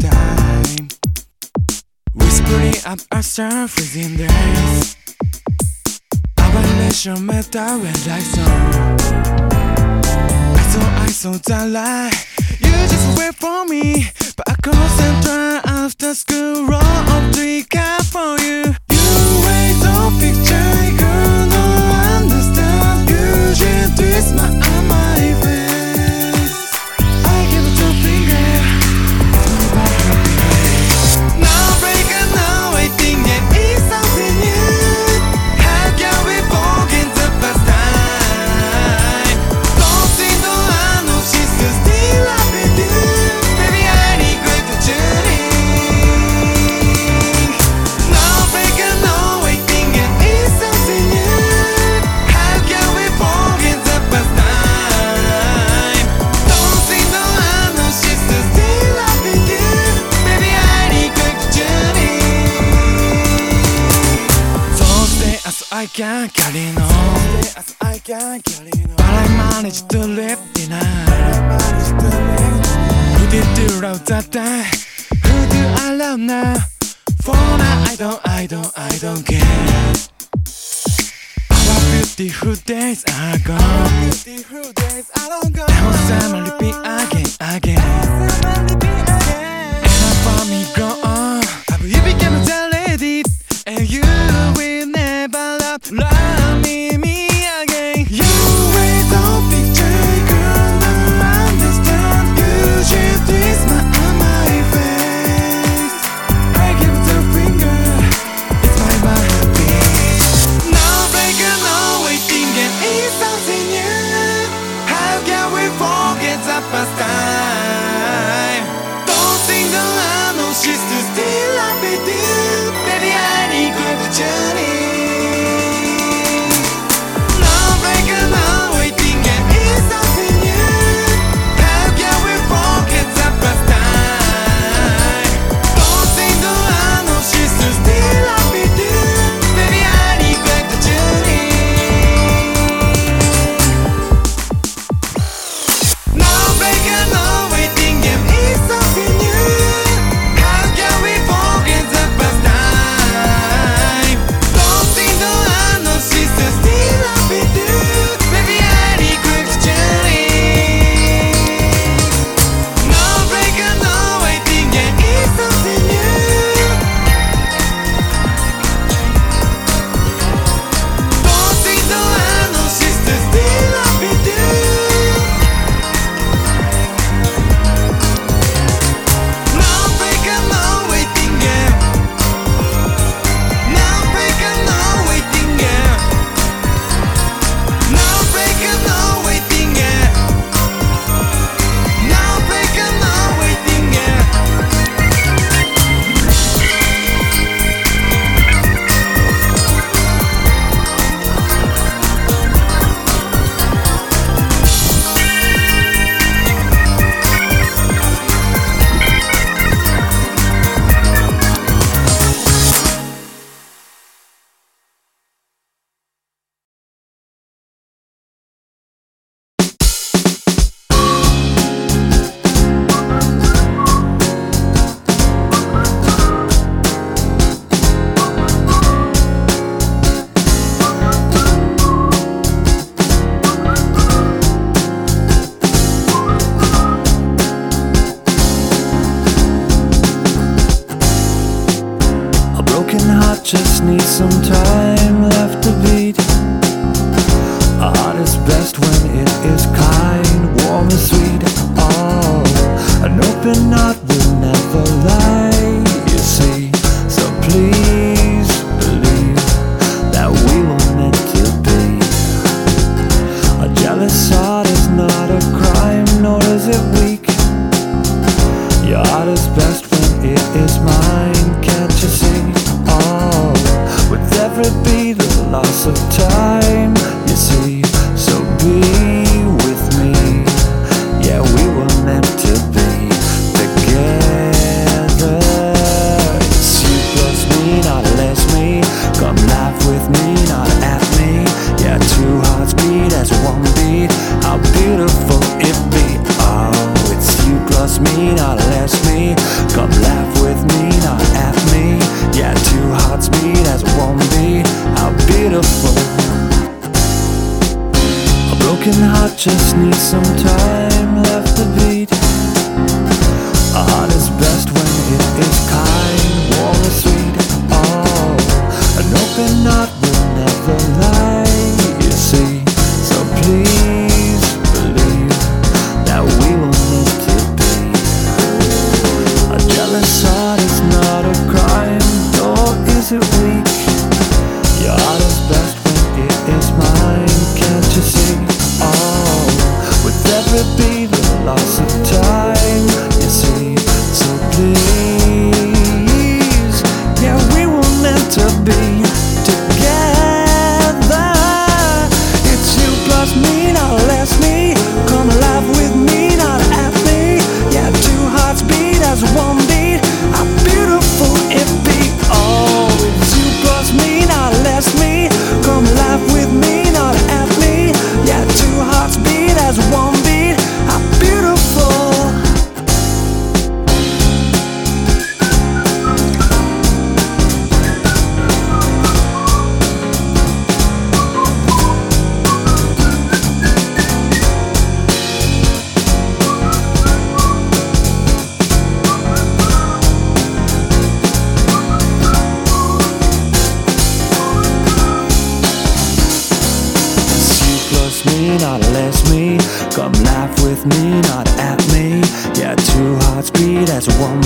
time. Whispering at ourselves within this. Our nation matter when I saw. I saw, I saw the light. You just wait for me. But I couldn't try after school. Roll up three cup for you. You wait, don't picture, you don't understand. You just twist my eyes. can't carry no But I managed to live tonight Who did you love that day? Who do I love now? For now I don't, I don't, I don't care Our beautiful days are gone beautiful days are gone Now I'm be again, again And I found me gone me, not at me. Yeah, two hearts beat as one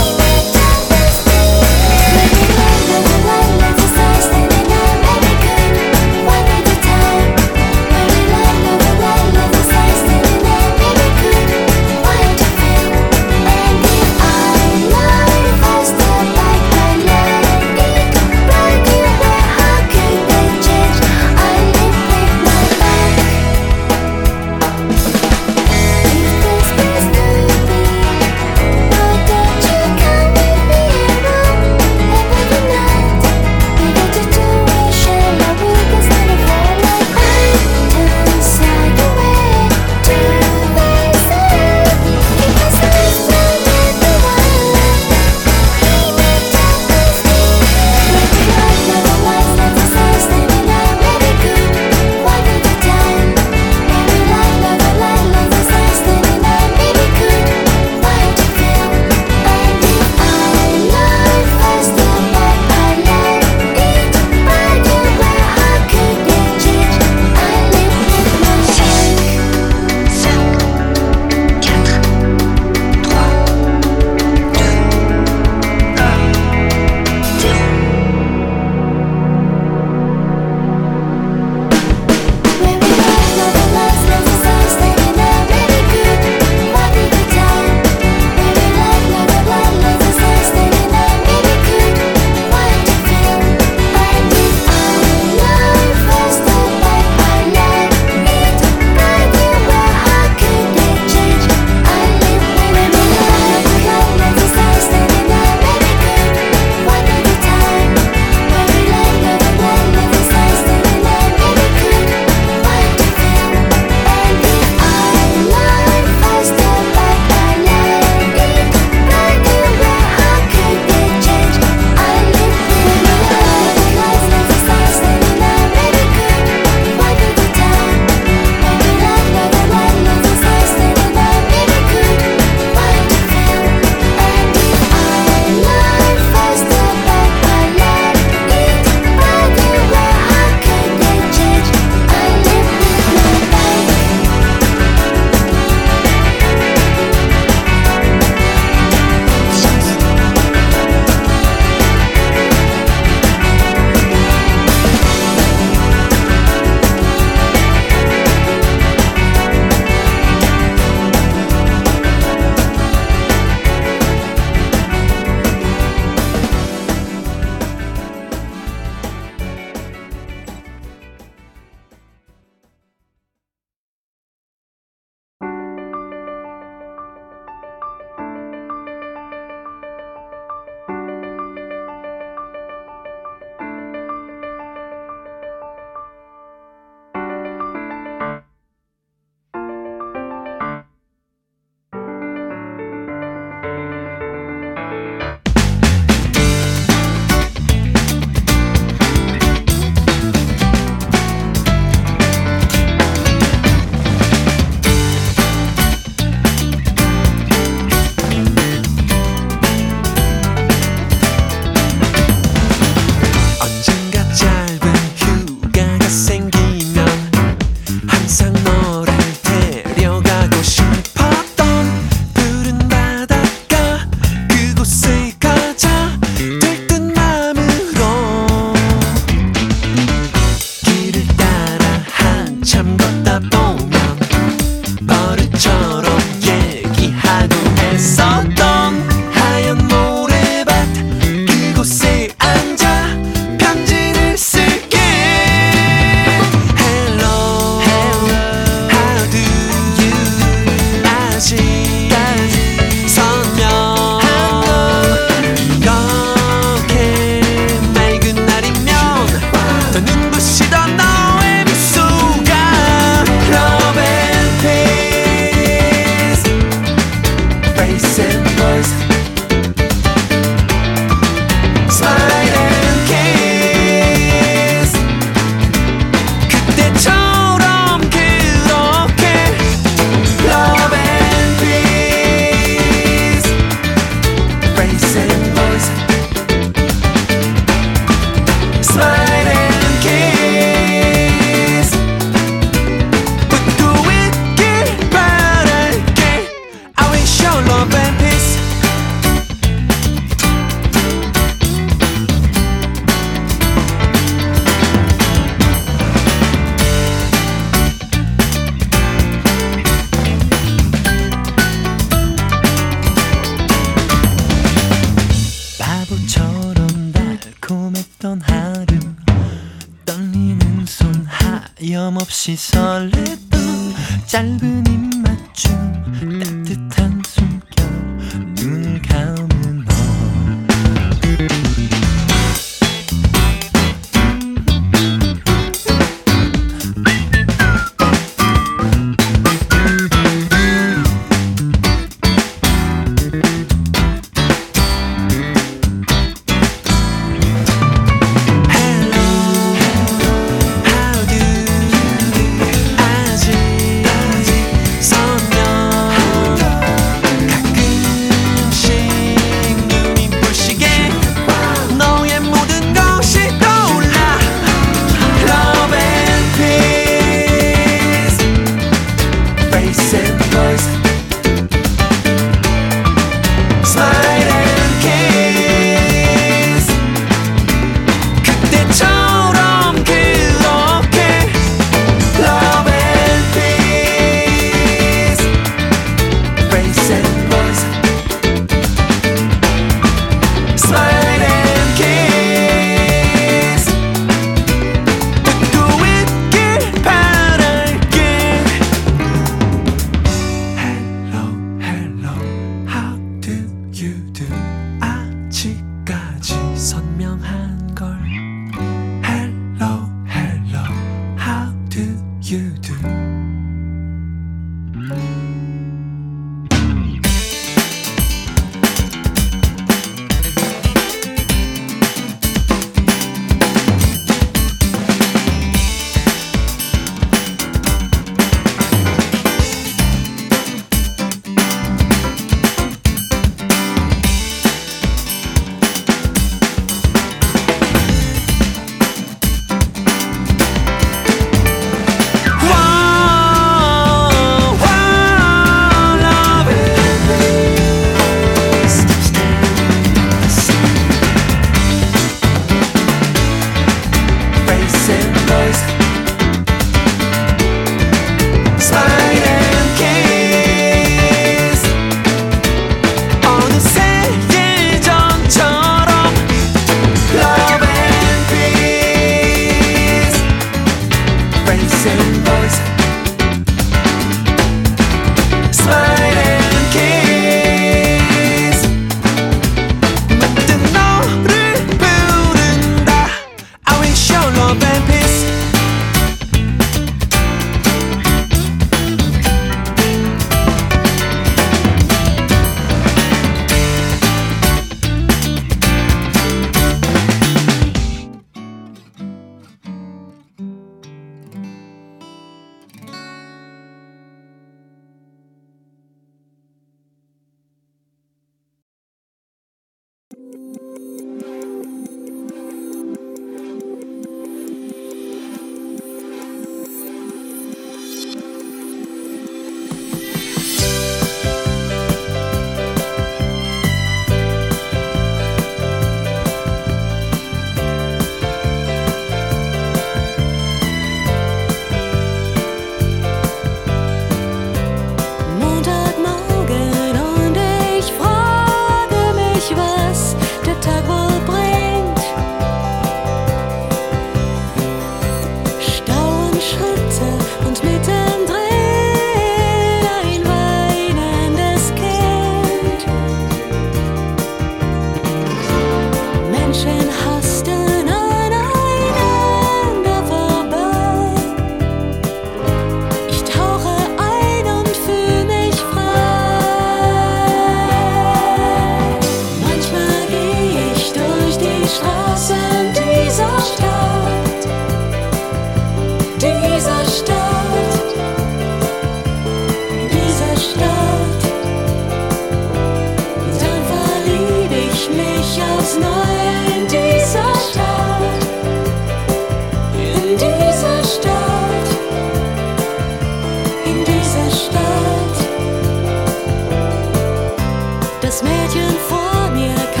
for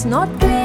it's not green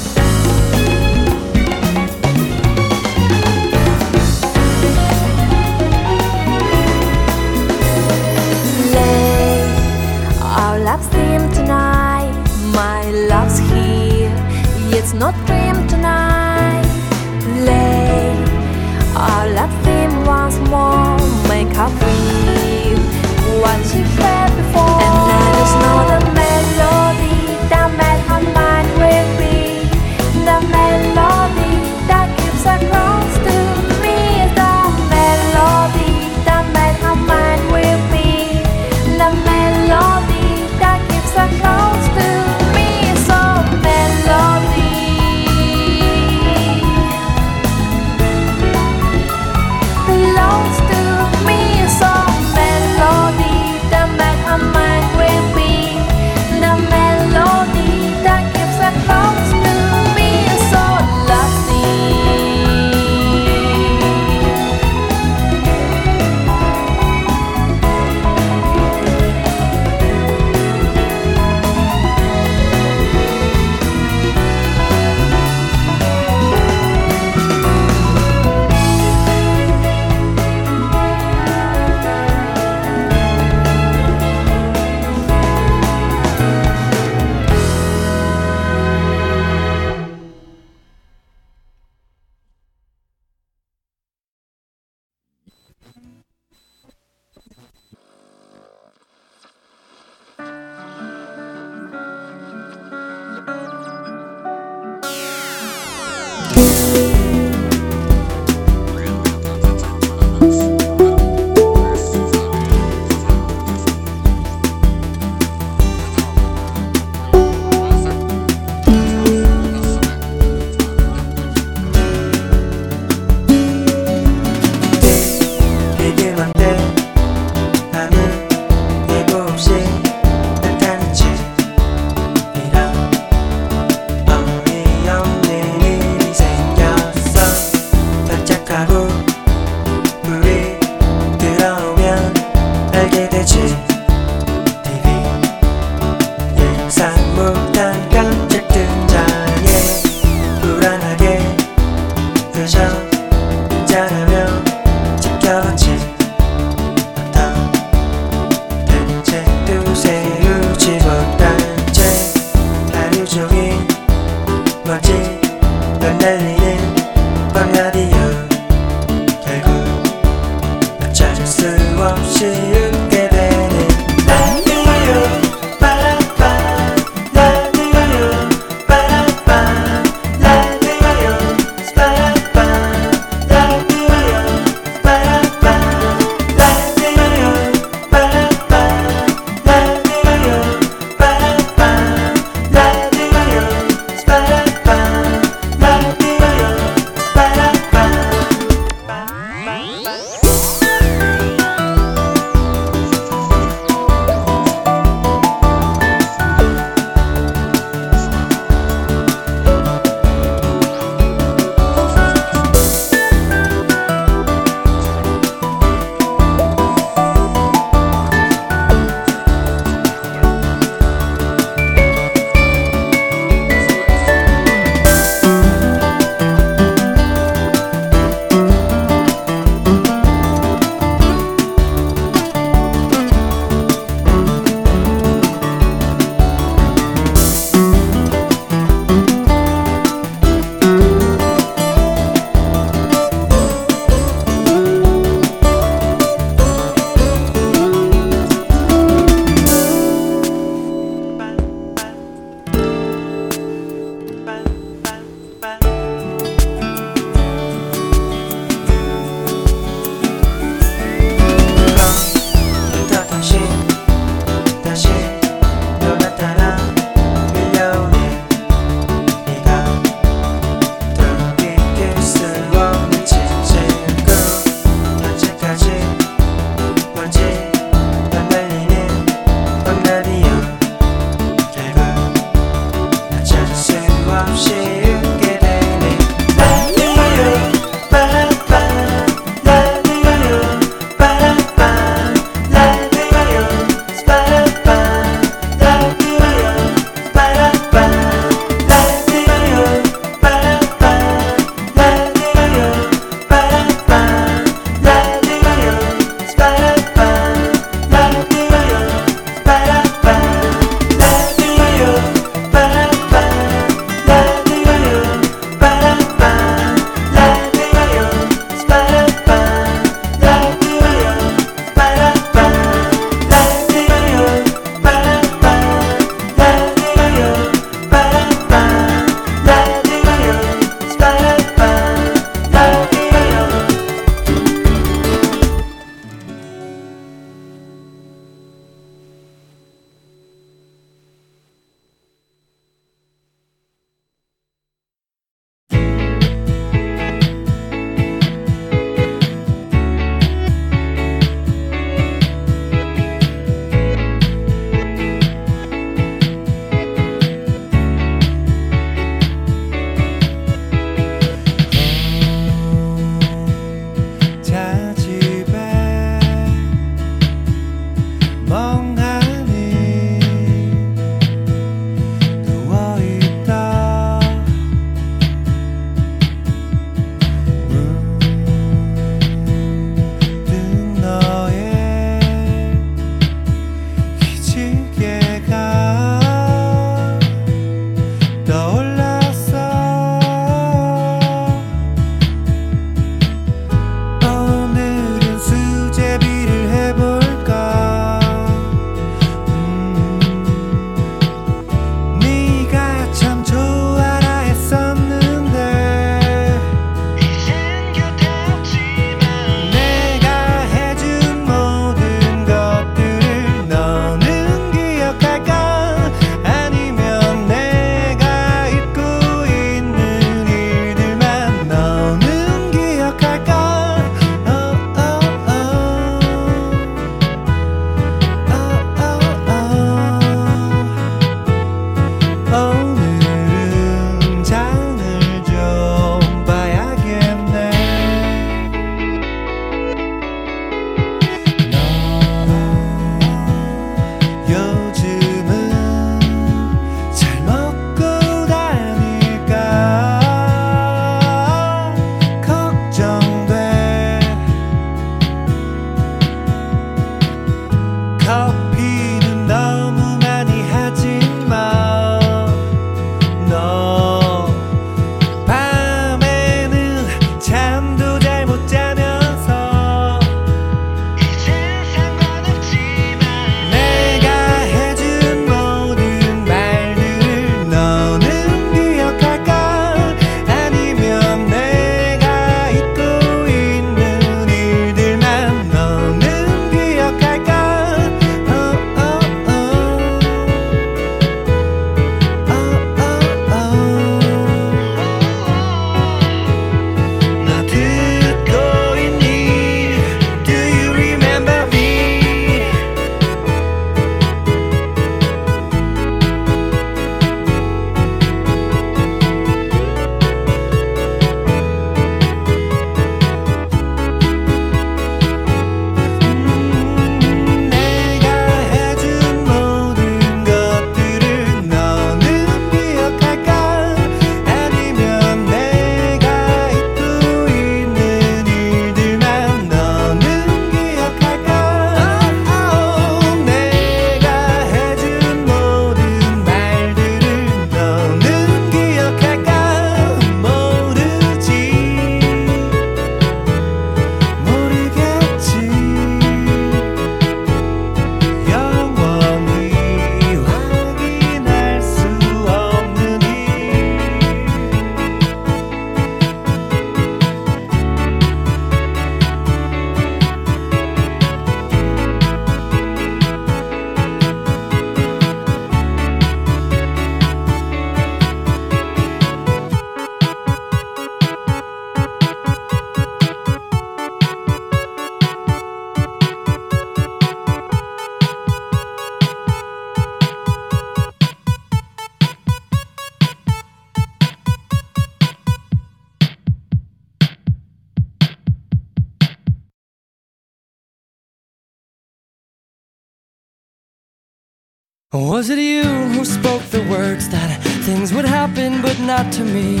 Was it you who spoke the words that things would happen, but not to me?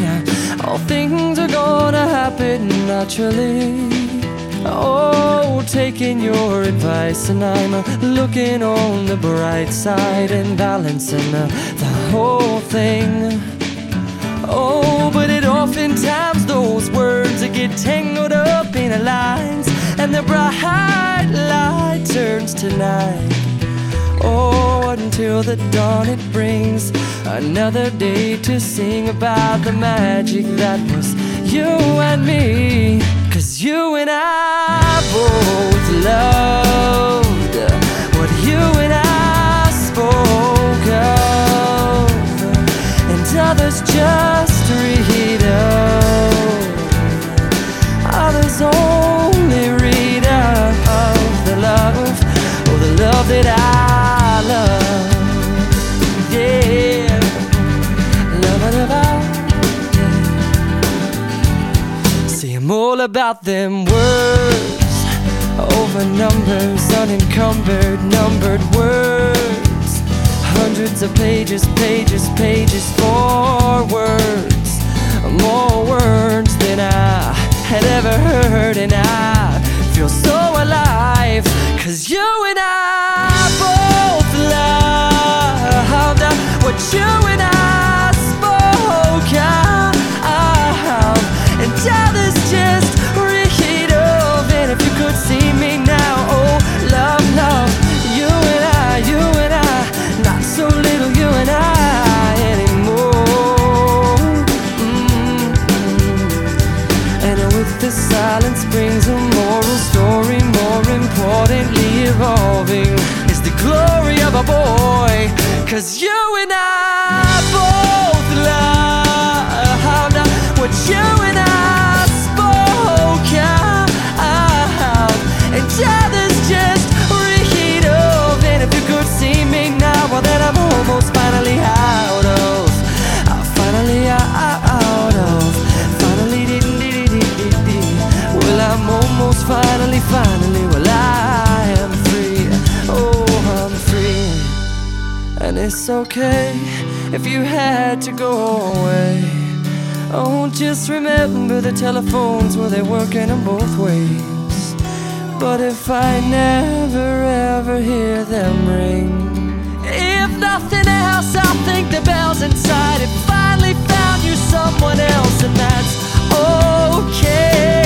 All things are gonna happen naturally. Oh, taking your advice, and I'm looking on the bright side and balancing the, the whole thing. Oh, but it oftentimes those words get tangled up in lines, and the bright light turns to night. Oh, until the dawn it brings another day to sing about the magic that was you and me. Cause you and I both loved about them words over numbers, unencumbered, numbered words. Hundreds of pages, pages, pages for words. More words than I had ever heard, and I feel so alive. Cause you and I both loved what you and I Cause you it's okay if you had to go away. Oh, just remember the telephones, well, they're working in both ways. But if I never ever hear them ring, if nothing else, I'll think the bells inside it finally found you someone else, and that's okay.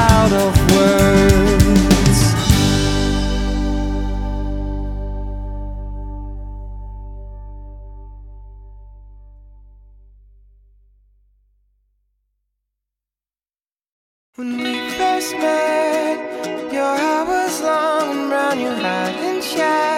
When we first met, your hair was long and brown, you hadn't shed.